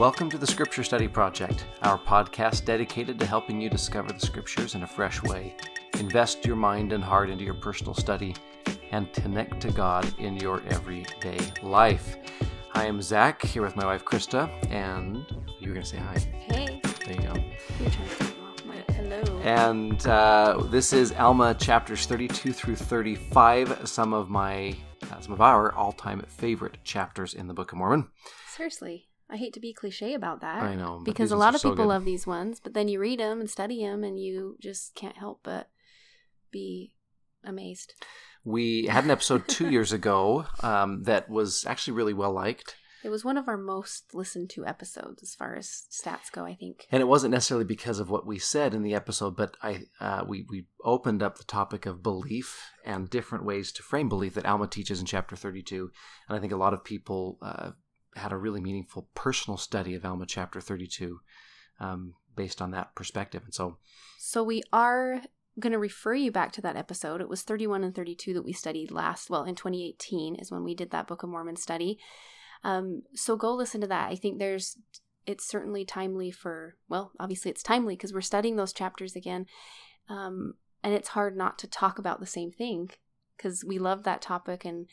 Welcome to the Scripture Study Project, our podcast dedicated to helping you discover the Scriptures in a fresh way, invest your mind and heart into your personal study, and connect to God in your everyday life. I am Zach, here with my wife Krista, and you were going to say hi. Hey. There you go. You're trying to cut me off my hello. And uh, this is Alma chapters 32 through 35, some of my, uh, some of our all-time favorite chapters in the Book of Mormon. Seriously, I hate to be cliche about that. I know, because a lot of so people good. love these ones, but then you read them and study them, and you just can't help but be amazed. We had an episode two years ago um, that was actually really well liked. It was one of our most listened to episodes as far as stats go. I think. And it wasn't necessarily because of what we said in the episode, but I uh, we we opened up the topic of belief and different ways to frame belief that Alma teaches in chapter thirty two, and I think a lot of people uh, had a really meaningful personal study of Alma chapter thirty two, um, based on that perspective. And so, So we are going to refer you back to that episode. It was 31 and 32 that we studied last. Well, in 2018 is when we did that Book of Mormon study. Um, so go listen to that. I think there's, it's certainly timely for, well, obviously it's timely because we're studying those chapters again. Um, and it's hard not to talk about the same thing because we love that topic and,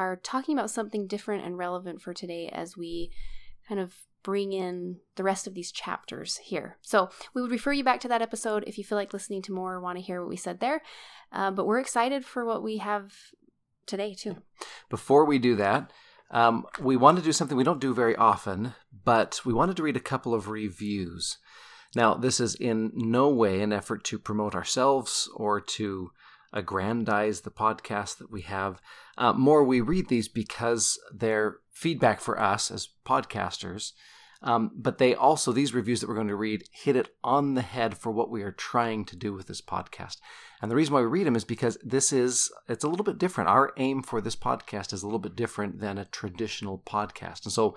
are talking about something different and relevant for today as we kind of bring in the rest of these chapters here. So we would refer you back to that episode if you feel like listening to more or want to hear what we said there. Uh, but we're excited for what we have today, too. before we do that, um, we want to do something we don't do very often, but we wanted to read a couple of reviews. Now, this is in no way an effort to promote ourselves or to aggrandize the podcast that we have. Uh, more, we read these because they're feedback for us as podcasters. Um, but they also, these reviews that we're going to read, hit it on the head for what we are trying to do with this podcast. And the reason why we read them is because this is, it's a little bit different. Our aim for this podcast is a little bit different than a traditional podcast. And so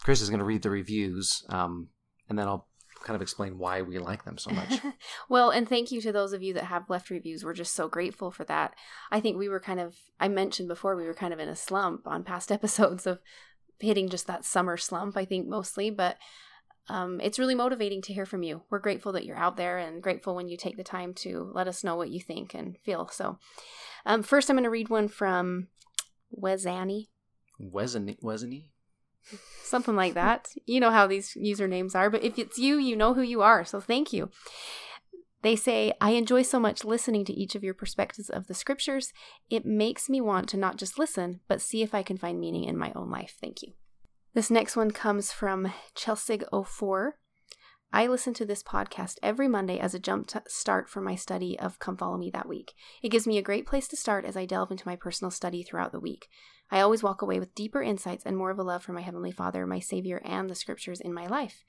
Chris is going to read the reviews, um, and then I'll kind of explain why we like them so much. well, and thank you to those of you that have left reviews. We're just so grateful for that. I think we were kind of, I mentioned before, we were kind of in a slump on past episodes of hitting just that summer slump, I think mostly, but um, it's really motivating to hear from you. We're grateful that you're out there and grateful when you take the time to let us know what you think and feel. So, um, first, I'm going to read one from Wezani, Wasn't wasn't he? Something like that. You know how these usernames are, but if it's you, you know who you are. So, thank you. They say, I enjoy so much listening to each of your perspectives of the scriptures. It makes me want to not just listen, but see if I can find meaning in my own life. Thank you. This next one comes from Chelsea04. I listen to this podcast every Monday as a jump start for my study of Come Follow Me that week. It gives me a great place to start as I delve into my personal study throughout the week. I always walk away with deeper insights and more of a love for my Heavenly Father, my Savior, and the scriptures in my life.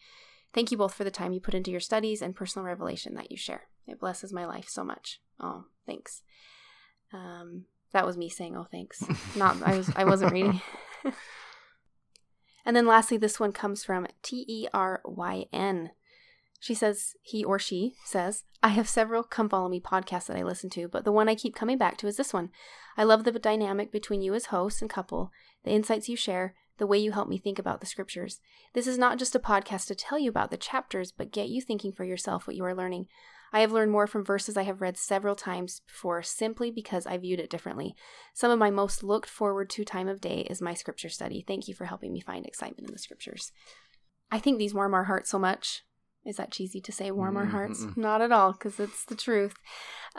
Thank you both for the time you put into your studies and personal revelation that you share. It blesses my life so much. Oh, thanks. Um, that was me saying, "Oh, thanks." Not I was I wasn't reading. and then lastly, this one comes from T E R Y N. She says, he or she says, I have several Come Follow Me podcasts that I listen to, but the one I keep coming back to is this one. I love the dynamic between you as host and couple, the insights you share, the way you help me think about the scriptures. This is not just a podcast to tell you about the chapters, but get you thinking for yourself what you are learning. I have learned more from verses I have read several times before simply because I viewed it differently. Some of my most looked forward to time of day is my scripture study. Thank you for helping me find excitement in the scriptures. I think these warm our hearts so much. Is that cheesy to say warm our hearts? Mm-mm. Not at all, because it's the truth.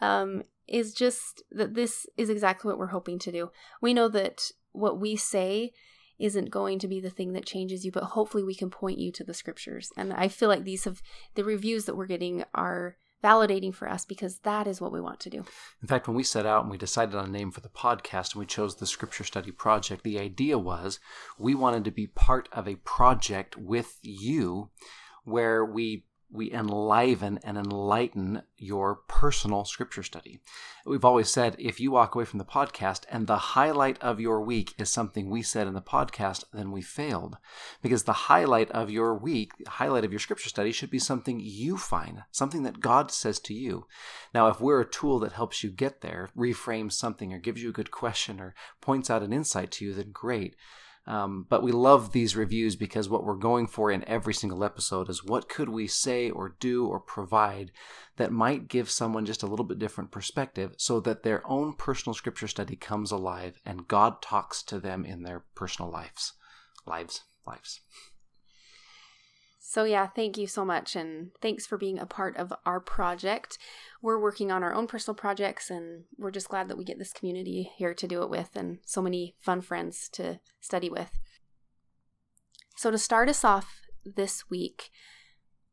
Um, is just that this is exactly what we're hoping to do. We know that what we say isn't going to be the thing that changes you, but hopefully we can point you to the scriptures. And I feel like these have the reviews that we're getting are validating for us because that is what we want to do. In fact, when we set out and we decided on a name for the podcast and we chose the Scripture Study Project, the idea was we wanted to be part of a project with you where we we enliven and enlighten your personal scripture study. We've always said if you walk away from the podcast and the highlight of your week is something we said in the podcast, then we failed. Because the highlight of your week, the highlight of your scripture study should be something you find, something that God says to you. Now, if we're a tool that helps you get there, reframes something or gives you a good question or points out an insight to you, then great. Um, but we love these reviews because what we're going for in every single episode is what could we say or do or provide that might give someone just a little bit different perspective so that their own personal scripture study comes alive and God talks to them in their personal lives. Lives. Lives. So, yeah, thank you so much. And thanks for being a part of our project. We're working on our own personal projects, and we're just glad that we get this community here to do it with and so many fun friends to study with. So, to start us off this week,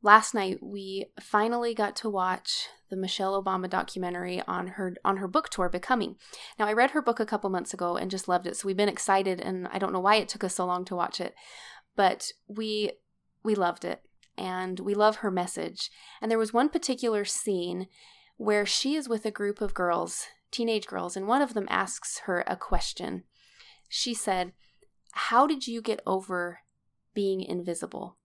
last night we finally got to watch the Michelle Obama documentary on her on her book tour Becoming. Now I read her book a couple months ago and just loved it. So we've been excited and I don't know why it took us so long to watch it. But we we loved it and we love her message. And there was one particular scene where she is with a group of girls, teenage girls, and one of them asks her a question. She said, How did you get over being invisible?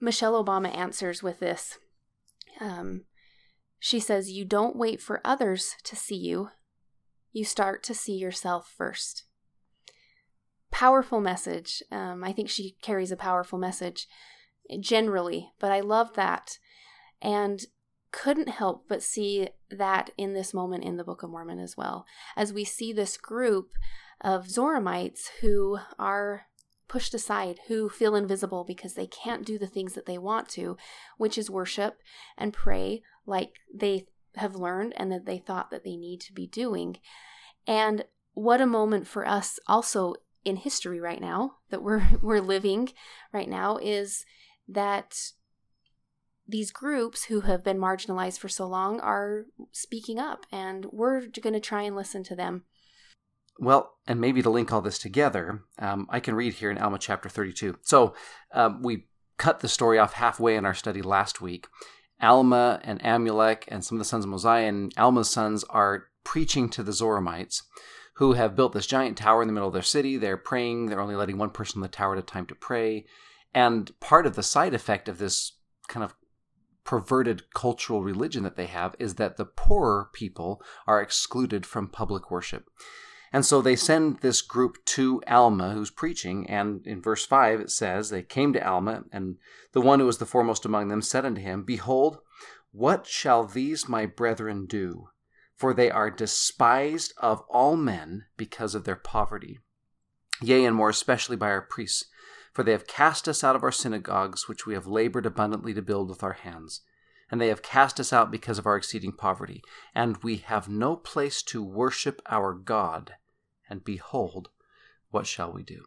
Michelle Obama answers with this. Um, she says, You don't wait for others to see you, you start to see yourself first powerful message. Um, I think she carries a powerful message generally, but I love that. And couldn't help but see that in this moment in the Book of Mormon as well, as we see this group of Zoramites who are pushed aside, who feel invisible because they can't do the things that they want to, which is worship and pray like they have learned and that they thought that they need to be doing. And what a moment for us also in history right now that we're we're living right now is that these groups who have been marginalized for so long are speaking up and we're going to try and listen to them. Well and maybe to link all this together um, i can read here in alma chapter 32 so um, we cut the story off halfway in our study last week. Alma and amulek and some of the sons of mosiah and alma's sons are preaching to the zoramites who have built this giant tower in the middle of their city. They're praying, they're only letting one person in the tower at a time to pray. And part of the side effect of this kind of perverted cultural religion that they have is that the poorer people are excluded from public worship. And so they send this group to Alma, who's preaching, and in verse 5 it says, They came to Alma, and the one who was the foremost among them said unto him, Behold, what shall these my brethren do? For they are despised of all men because of their poverty. Yea, and more especially by our priests, for they have cast us out of our synagogues, which we have labored abundantly to build with our hands. And they have cast us out because of our exceeding poverty. And we have no place to worship our God. And behold, what shall we do?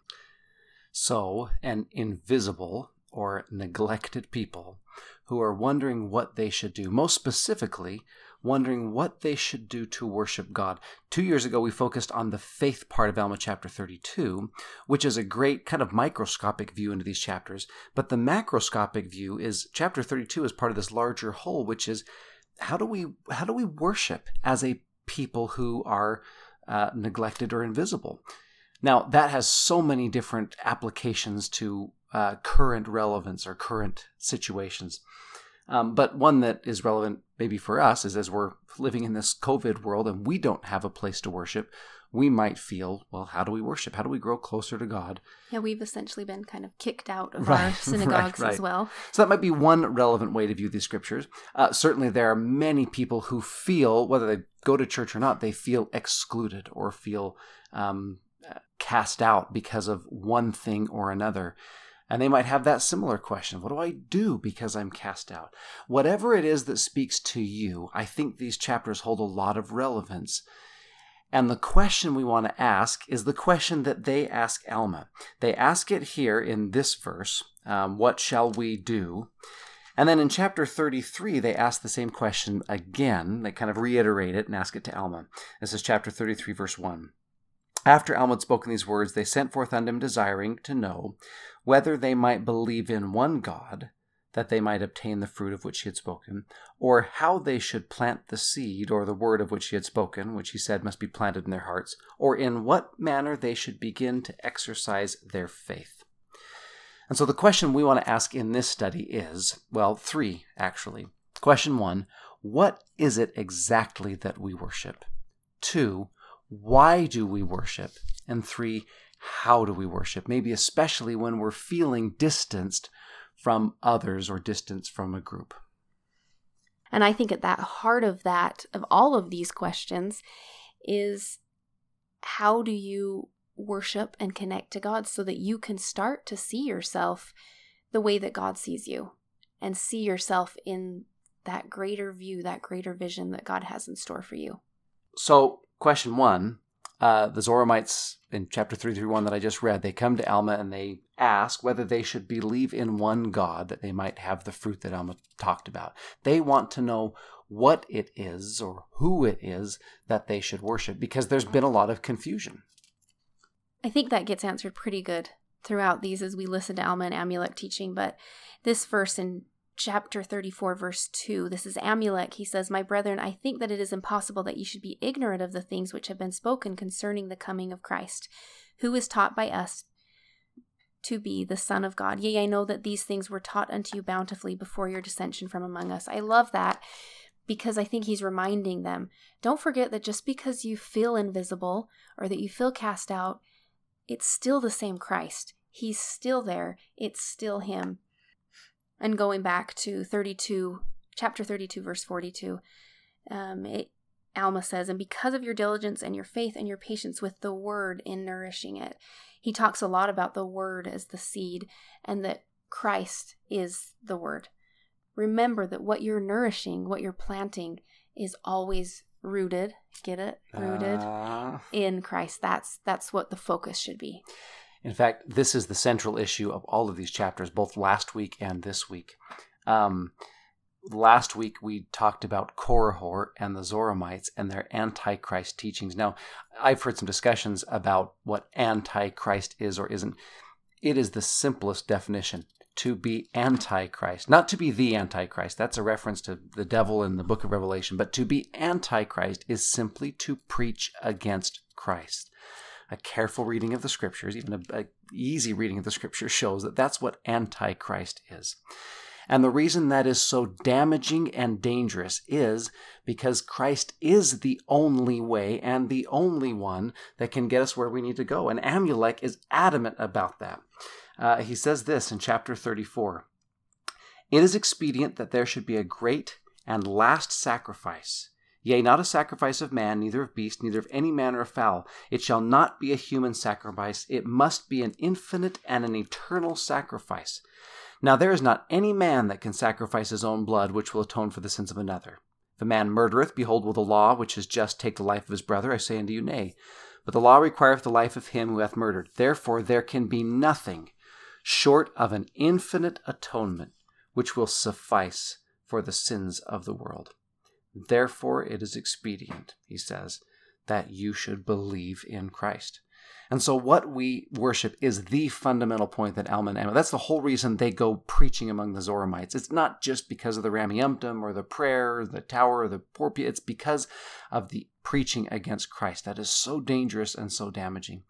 So, an invisible or neglected people who are wondering what they should do, most specifically, wondering what they should do to worship God. Two years ago, we focused on the faith part of Alma chapter 32, which is a great kind of microscopic view into these chapters. But the macroscopic view is chapter 32 is part of this larger whole, which is how do we how do we worship as a people who are uh, neglected or invisible? Now that has so many different applications to uh, current relevance or current situations. Um, but one that is relevant maybe for us is as we're living in this COVID world and we don't have a place to worship, we might feel, well, how do we worship? How do we grow closer to God? Yeah, we've essentially been kind of kicked out of right, our synagogues right, right. as well. So that might be one relevant way to view these scriptures. Uh, certainly, there are many people who feel, whether they go to church or not, they feel excluded or feel um, cast out because of one thing or another. And they might have that similar question What do I do because I'm cast out? Whatever it is that speaks to you, I think these chapters hold a lot of relevance. And the question we want to ask is the question that they ask Alma. They ask it here in this verse um, What shall we do? And then in chapter 33, they ask the same question again. They kind of reiterate it and ask it to Alma. This is chapter 33, verse 1. After Alma had spoken these words, they sent forth unto him, desiring to know whether they might believe in one God, that they might obtain the fruit of which he had spoken, or how they should plant the seed, or the word of which he had spoken, which he said must be planted in their hearts, or in what manner they should begin to exercise their faith. And so the question we want to ask in this study is well, three actually. Question one What is it exactly that we worship? Two, why do we worship? And three, how do we worship? Maybe especially when we're feeling distanced from others or distanced from a group. And I think at that heart of that, of all of these questions, is how do you worship and connect to God so that you can start to see yourself the way that God sees you and see yourself in that greater view, that greater vision that God has in store for you. So, question one uh, the Zoramites in chapter 331 that I just read, they come to Alma and they ask whether they should believe in one God that they might have the fruit that Alma talked about. They want to know what it is or who it is that they should worship because there's been a lot of confusion. I think that gets answered pretty good throughout these as we listen to Alma and Amulek teaching. But this verse in chapter 34, verse 2, this is Amulek. He says, My brethren, I think that it is impossible that you should be ignorant of the things which have been spoken concerning the coming of Christ, who is taught by us to be the Son of God. Yea, I know that these things were taught unto you bountifully before your dissension from among us. I love that because I think he's reminding them don't forget that just because you feel invisible or that you feel cast out, it's still the same Christ. He's still there. It's still him. And going back to 32, chapter 32, verse 42, um, it, Alma says, And because of your diligence and your faith and your patience with the word in nourishing it, he talks a lot about the word as the seed and that Christ is the word. Remember that what you're nourishing, what you're planting, is always rooted get it? Rooted uh, in christ. That's that's what the focus should be in fact this is the central issue of all of these chapters both last week and this week um, last week we talked about korihor and the zoramites and their antichrist teachings now i've heard some discussions about what antichrist is or isn't it is the simplest definition to be antichrist, not to be the antichrist. That's a reference to the devil in the book of Revelation, but to be antichrist is simply to preach against Christ. A careful reading of the scriptures, even a, a easy reading of the scriptures shows that that's what antichrist is. And the reason that is so damaging and dangerous is because Christ is the only way and the only one that can get us where we need to go. And Amulek is adamant about that. Uh, he says this in chapter 34 It is expedient that there should be a great and last sacrifice. Yea, not a sacrifice of man, neither of beast, neither of any manner of fowl. It shall not be a human sacrifice. It must be an infinite and an eternal sacrifice. Now there is not any man that can sacrifice his own blood, which will atone for the sins of another. If a man murdereth, behold, will the law, which is just, take the life of his brother? I say unto you, Nay. But the law requireth the life of him who hath murdered. Therefore there can be nothing short of an infinite atonement which will suffice for the sins of the world. Therefore, it is expedient, he says, that you should believe in Christ. And so, what we worship is the fundamental point that Alma and Emma, that's the whole reason they go preaching among the Zoramites. It's not just because of the Rameumptom or the prayer, or the tower, or the porpia. It's because of the preaching against Christ that is so dangerous and so damaging.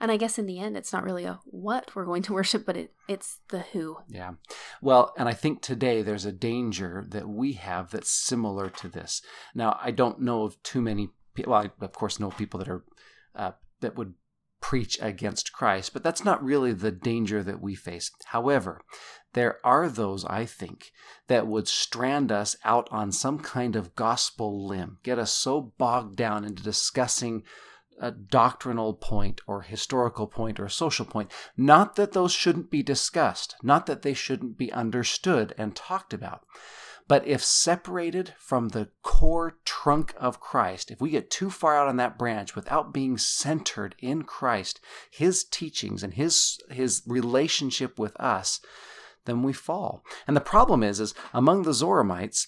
And I guess in the end, it's not really a what we're going to worship, but it, it's the who. Yeah. Well, and I think today there's a danger that we have that's similar to this. Now, I don't know of too many people, well, I, of course, know people that are, uh, that would preach against Christ, but that's not really the danger that we face. However, there are those, I think, that would strand us out on some kind of gospel limb, get us so bogged down into discussing a doctrinal point or historical point or social point. Not that those shouldn't be discussed, not that they shouldn't be understood and talked about. But if separated from the core trunk of Christ, if we get too far out on that branch without being centered in Christ, his teachings and his his relationship with us, then we fall. And the problem is is among the Zoramites,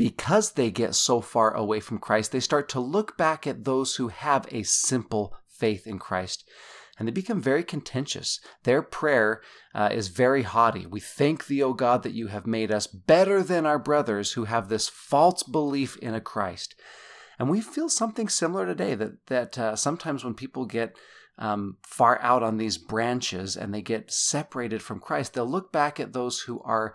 because they get so far away from Christ, they start to look back at those who have a simple faith in Christ and they become very contentious. Their prayer uh, is very haughty. We thank thee, O God, that you have made us better than our brothers who have this false belief in a Christ. And we feel something similar today that, that uh, sometimes when people get um, far out on these branches and they get separated from Christ, they'll look back at those who are,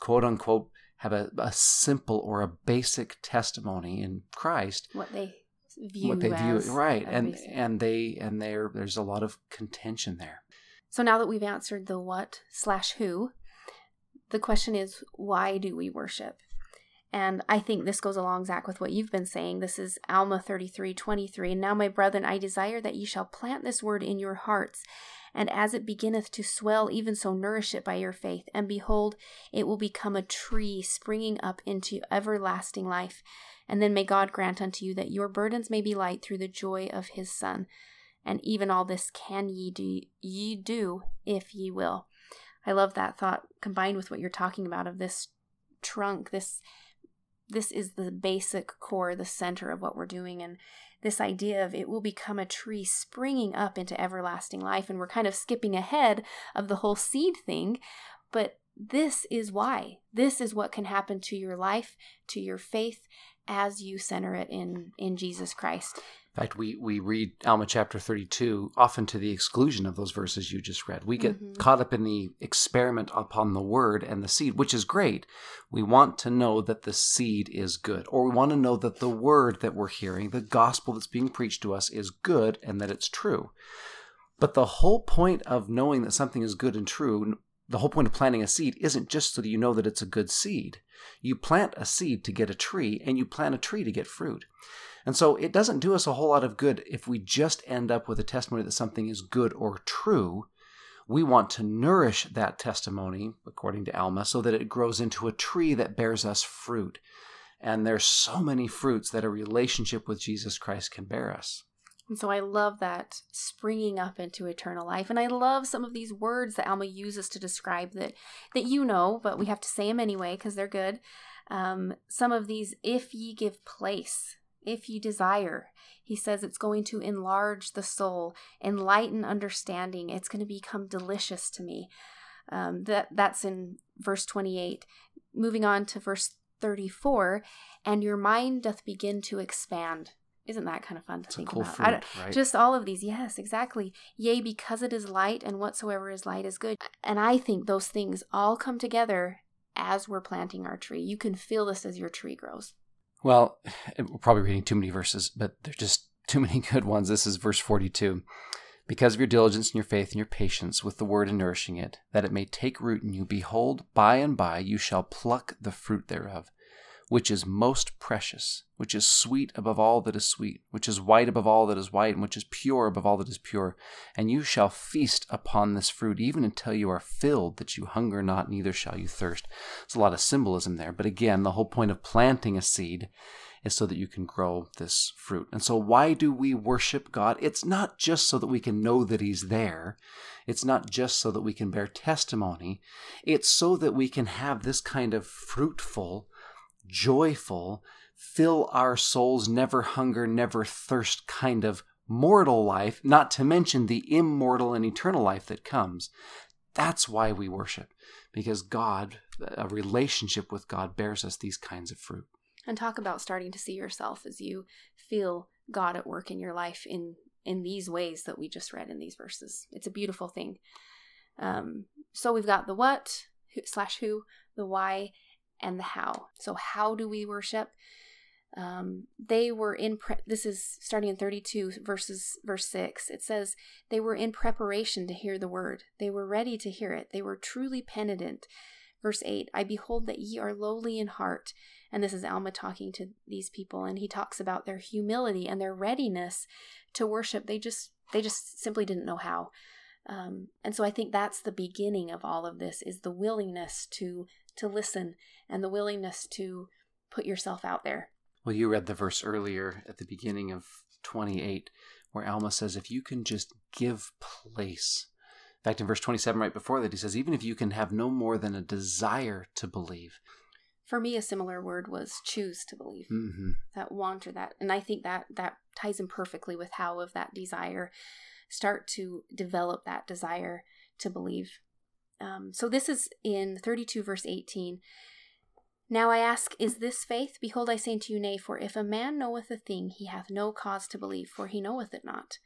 quote unquote, have a, a simple or a basic testimony in Christ. What they view what they view as right and basic- and they and there there's a lot of contention there So now that we've answered the what slash who, the question is why do we worship? And I think this goes along, Zach, with what you've been saying. This is Alma 33 23. And now, my brethren, I desire that ye shall plant this word in your hearts, and as it beginneth to swell, even so nourish it by your faith. And behold, it will become a tree springing up into everlasting life. And then may God grant unto you that your burdens may be light through the joy of his Son. And even all this can ye do, ye do if ye will. I love that thought combined with what you're talking about of this trunk, this this is the basic core, the center of what we're doing and this idea of it will become a tree springing up into everlasting life and we're kind of skipping ahead of the whole seed thing, but this is why. This is what can happen to your life, to your faith as you center it in in Jesus Christ. in fact we we read alma chapter 32 often to the exclusion of those verses you just read we get Mhm. caught up in the experiment upon the word and the seed which is great we want to know that the seed is good or we want to know that the word that we're hearing the gospel that's being preached to us is good and that it's true but the whole point of knowing that something is good and true the whole point of planting a seed isn't just so that you know that it's a good seed you plant a seed to get a tree and you plant a tree to get fruit and so it doesn't do us a whole lot of good if we just end up with a testimony that something is good or true. We want to nourish that testimony, according to Alma, so that it grows into a tree that bears us fruit. And there's so many fruits that a relationship with Jesus Christ can bear us. And so I love that springing up into eternal life. And I love some of these words that Alma uses to describe that that you know, but we have to say them anyway because they're good. Um, some of these, if ye give place, if ye desire, he says it's going to enlarge the soul, enlighten understanding. It's going to become delicious to me. Um, that that's in verse twenty eight. Moving on to verse thirty four, and your mind doth begin to expand. Isn't that kind of fun to It's think cool about? Fruit, right? just all of these, yes, exactly. Yea, because it is light, and whatsoever is light is good. And I think those things all come together as we're planting our tree. You can feel this as your tree grows. Well, we're probably reading too many verses, but they're just too many good ones. This is verse 42. Because of your diligence and your faith and your patience with the word and nourishing it, that it may take root in you, behold, by and by you shall pluck the fruit thereof, which is most precious, which is sweet above all that is sweet, which is white above all that is white, and which is pure above all that is pure. And you shall feast upon this fruit, even until you are filled, that you hunger not, neither shall you thirst. There's a lot of symbolism there. But again, the whole point of planting a seed is so that you can grow this fruit. And so, why do we worship God? It's not just so that we can know that He's there, it's not just so that we can bear testimony, it's so that we can have this kind of fruitful, joyful, fill our souls, never hunger, never thirst kind of mortal life, not to mention the immortal and eternal life that comes. That's why we worship, because God, a relationship with God, bears us these kinds of fruit. And talk about starting to see yourself as you feel God at work in your life in in these ways that we just read in these verses. It's a beautiful thing. Um, so we've got the what slash who, the why, and the how. So how do we worship? Um, they were in. Pre- this is starting in thirty-two verses verse six. It says they were in preparation to hear the word. They were ready to hear it. They were truly penitent. Verse 8 I behold that ye are lowly in heart. And this is Alma talking to these people, and he talks about their humility and their readiness to worship. They just they just simply didn't know how. Um, and so I think that's the beginning of all of this is the willingness to to listen and the willingness to put yourself out there. Well, you read the verse earlier at the beginning of 28 where Alma says, if you can just give place. In fact, in verse 27, right before that, he says, even if you can have no more than a desire to believe. For me, a similar word was choose to believe. Mm-hmm. That want or that, and I think that that ties in perfectly with how of that desire. Start to develop that desire to believe. Um, so this is in 32 verse 18. Now I ask, is this faith? Behold, I say unto you, nay, for if a man knoweth a thing, he hath no cause to believe, for he knoweth it not.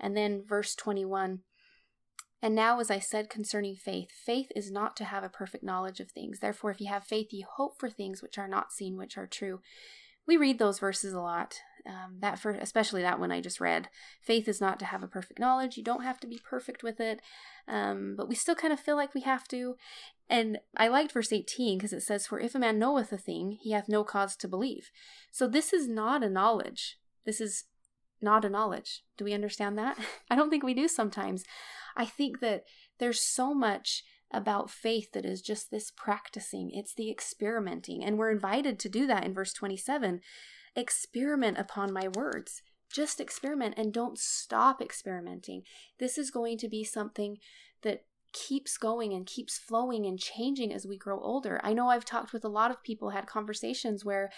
And then verse 21 And now, as I said concerning faith, faith is not to have a perfect knowledge of things. Therefore, if ye have faith, ye hope for things which are not seen, which are true. We read those verses a lot, Um, that for especially that one I just read. Faith is not to have a perfect knowledge. You don't have to be perfect with it, um, but we still kind of feel like we have to. And I liked verse 18 because it says, For if a man knoweth a thing, he hath no cause to believe. So this is not a knowledge. This is not a knowledge. Do we understand that? I don't think we do sometimes. I think that there's so much about faith that is just this practicing, it's the experimenting. And we're invited to do that in verse 27 experiment upon my words. Just experiment and don't stop experimenting. This is going to be something that keeps going and keeps flowing and changing as we grow older. I know I've talked with a lot of people, had conversations where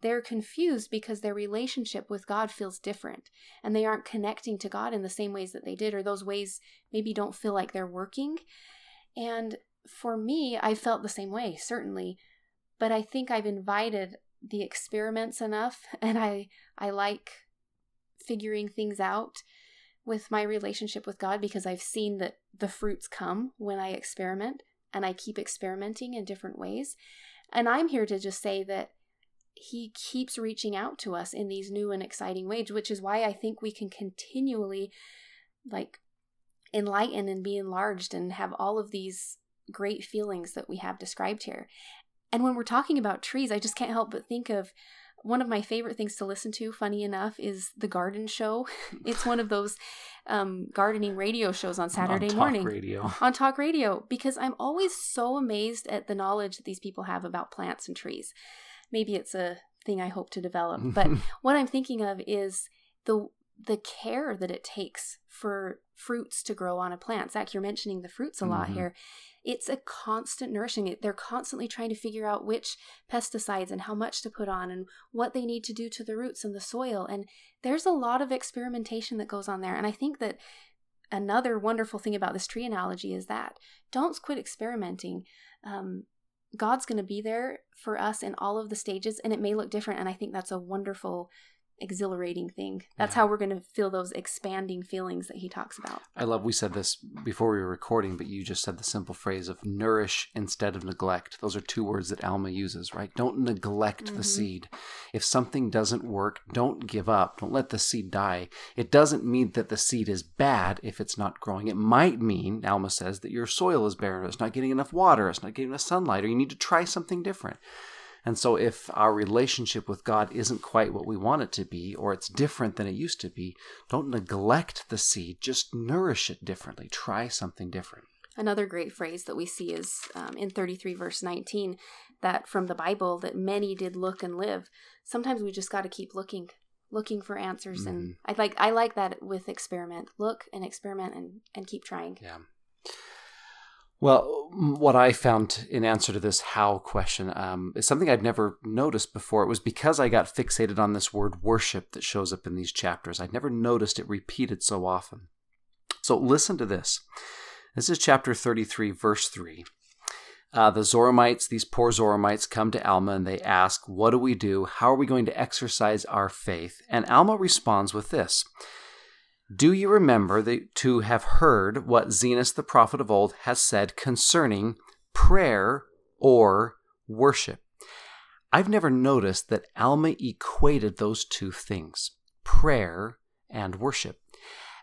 they're confused because their relationship with God feels different and they aren't connecting to God in the same ways that they did, or those ways maybe don't feel like they're working. And for me, I felt the same way, certainly. But I think I've invited the experiments enough and I I like figuring things out with my relationship with God because I've seen that the fruits come when I experiment and I keep experimenting in different ways. And I'm here to just say that he keeps reaching out to us in these new and exciting ways, which is why I think we can continually like enlighten and be enlarged and have all of these great feelings that we have described here. And when we're talking about trees, I just can't help but think of one of my favorite things to listen to, funny enough, is The Garden Show. It's one of those um, gardening radio shows on Saturday on morning. radio. On talk radio, because I'm always so amazed at the knowledge that these people have about plants and trees. Maybe it's a thing I hope to develop. But what I'm thinking of is the the care that it takes for fruits to grow on a plant. Zach, you're mentioning the fruits a lot mm-hmm. here. It's a constant nourishing. They're constantly trying to figure out which pesticides and how much to put on and what they need to do to the roots and the soil. And there's a lot of experimentation that goes on there. And I think that another wonderful thing about this tree analogy is that don't quit experimenting. Um, God's going to be there for us in all of the stages, and it may look different. And I think that's a wonderful exhilarating thing. That's yeah. how we're going to feel those expanding feelings that he talks about. I love we said this before we were recording, but you just said the simple phrase of nourish instead of neglect. Those are two words that Alma uses, right? Don't neglect mm-hmm. the seed. If something doesn't work, don't give up. Don't let the seed die. It doesn't mean that the seed is bad if it's not growing. It might mean, Alma says, that your soil is barren, it's not getting enough water, it's not getting enough sunlight, or you need to try something different. And so, if our relationship with God isn't quite what we want it to be, or it's different than it used to be, don't neglect the seed. Just nourish it differently. Try something different. Another great phrase that we see is um, in 33, verse 19, that from the Bible, that many did look and live. Sometimes we just got to keep looking, looking for answers. Mm-hmm. And I like I like that with experiment. Look and experiment and, and keep trying. Yeah. Well, what I found in answer to this how question um, is something I'd never noticed before. It was because I got fixated on this word worship that shows up in these chapters. I'd never noticed it repeated so often. So listen to this. This is chapter 33, verse 3. Uh, the Zoramites, these poor Zoramites, come to Alma and they ask, What do we do? How are we going to exercise our faith? And Alma responds with this do you remember the, to have heard what Zenos the prophet of old has said concerning prayer or worship? I've never noticed that Alma equated those two things, prayer and worship.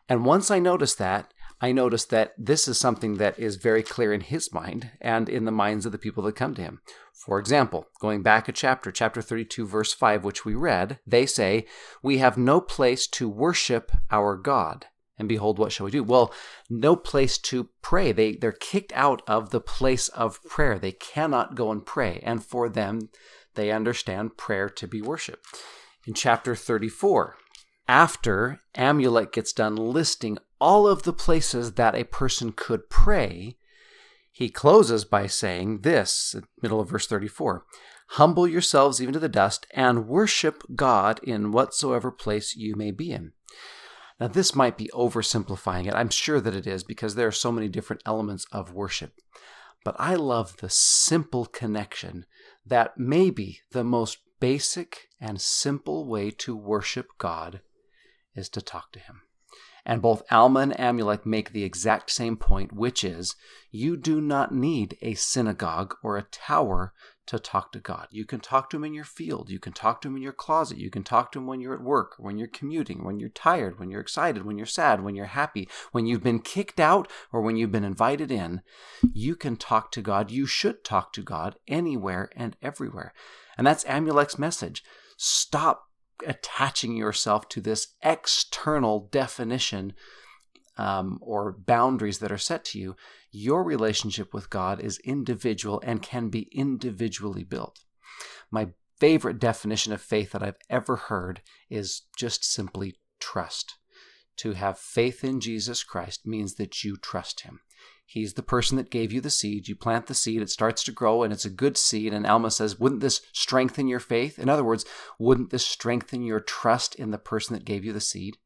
And once I noticed that, I noticed that this is something that is very clear in his mind and in the minds of the people that come to him. For example, going back a chapter, chapter 32, verse 5, which we read, they say, We have no place to worship our God. And behold, what shall we do? Well, no place to pray. They, they're kicked out of the place of prayer. They cannot go and pray. And for them, they understand prayer to be worship. In chapter 34, after Amulek gets done listing all of the places that a person could pray, he closes by saying this, middle of verse 34 Humble yourselves even to the dust, and worship God in whatsoever place you may be in. Now, this might be oversimplifying it. I'm sure that it is because there are so many different elements of worship. But I love the simple connection that maybe the most basic and simple way to worship God is to talk to Him. And both Alma and Amulek make the exact same point, which is you do not need a synagogue or a tower to talk to God. You can talk to Him in your field. You can talk to Him in your closet. You can talk to Him when you're at work, when you're commuting, when you're tired, when you're excited, when you're sad, when you're happy, when you've been kicked out, or when you've been invited in. You can talk to God. You should talk to God anywhere and everywhere. And that's Amulek's message. Stop attaching yourself to this external definition um, or boundaries that are set to you, your relationship with God is individual and can be individually built. My favorite definition of faith that I've ever heard is just simply trust. To have faith in Jesus Christ means that you trust Him. He's the person that gave you the seed. You plant the seed, it starts to grow, and it's a good seed. And Alma says, Wouldn't this strengthen your faith? In other words, wouldn't this strengthen your trust in the person that gave you the seed?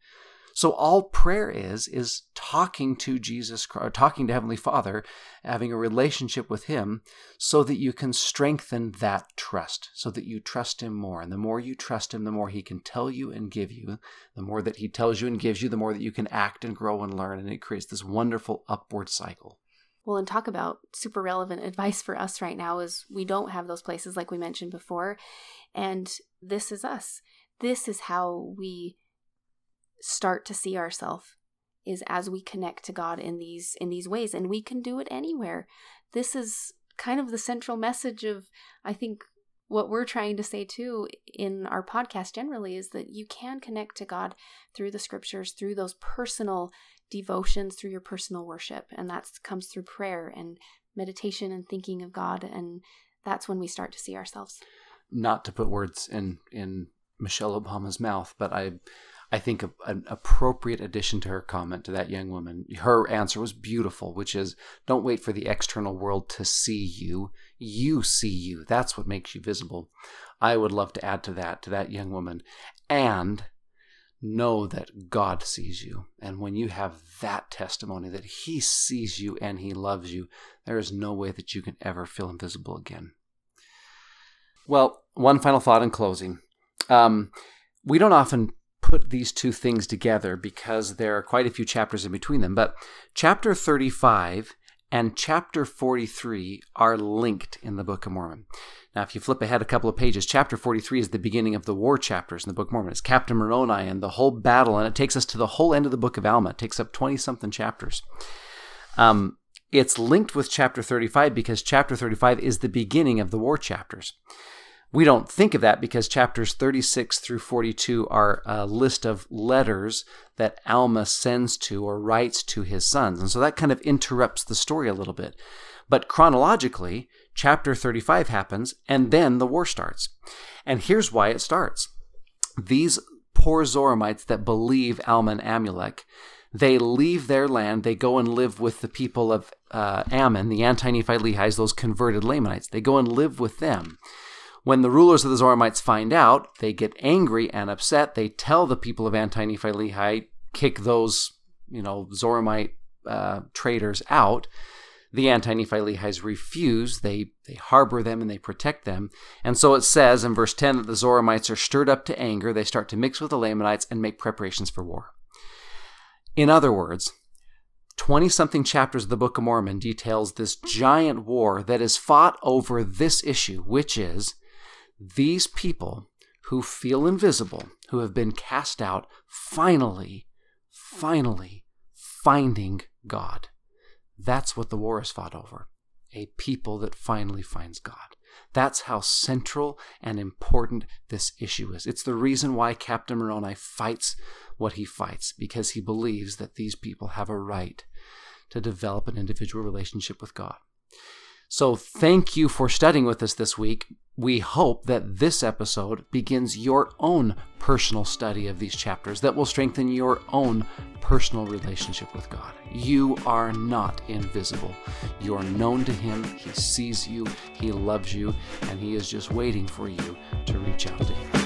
So all prayer is is talking to Jesus or talking to Heavenly Father, having a relationship with him so that you can strengthen that trust, so that you trust him more. And the more you trust him, the more he can tell you and give you. The more that he tells you and gives you, the more that you can act and grow and learn and it creates this wonderful upward cycle. Well, and talk about super relevant advice for us right now is we don't have those places like we mentioned before. And this is us. This is how we start to see ourselves is as we connect to God in these in these ways and we can do it anywhere. This is kind of the central message of I think what we're trying to say too in our podcast generally is that you can connect to God through the scriptures, through those personal devotions, through your personal worship, and that comes through prayer and meditation and thinking of God and that's when we start to see ourselves. Not to put words in in Michelle Obama's mouth, but I I think, a, an appropriate addition to her comment to that young woman. Her answer was beautiful, which is don't wait for the external world to see you. You see you. That's what makes you visible. I would love to add to that, to that young woman. And know that God sees you. And when you have that testimony that He sees you and He loves you, there is no way that you can ever feel invisible again. Well, one final thought in closing. Um, we don't often put these two things together because there are quite a few chapters in between them. But chapter 35 and chapter 43 are linked in the Book of Mormon. Now, if you flip ahead a couple of pages, chapter 43 is the beginning of the war chapters in the Book of Mormon. It's Captain Moroni and the whole battle, and it takes us to the whole end of the Book of Alma. It takes up 20 something chapters. Um, it's linked with chapter 35 because chapter 35 is the beginning of the war chapters. We don't think of that because chapters 36 through 42 are a list of letters that Alma sends to or writes to his sons. And so that kind of interrupts the story a little bit. But chronologically, chapter 35 happens and then the war starts. And here's why it starts. These poor Zoramites that believe Alma and Amulek, they leave their land, they go and live with the people of uh, Ammon, the Anti Nephi Lehis, those converted Lamanites. They go and live with them. When the rulers of the Zoramites find out, they get angry and upset. They tell the people of Anti Nephi Lehi, kick those, you know, Zoramite uh, traders out. The Anti Nephi Lehis refuse. They, they harbor them and they protect them. And so it says in verse 10 that the Zoramites are stirred up to anger. They start to mix with the Lamanites and make preparations for war. In other words, 20 something chapters of the Book of Mormon details this giant war that is fought over this issue, which is these people who feel invisible, who have been cast out, finally, finally finding God. That's what the war is fought over. A people that finally finds God. That's how central and important this issue is. It's the reason why Captain Moroni fights what he fights, because he believes that these people have a right to develop an individual relationship with God. So, thank you for studying with us this week. We hope that this episode begins your own personal study of these chapters that will strengthen your own personal relationship with God. You are not invisible. You are known to Him, He sees you, He loves you, and He is just waiting for you to reach out to Him.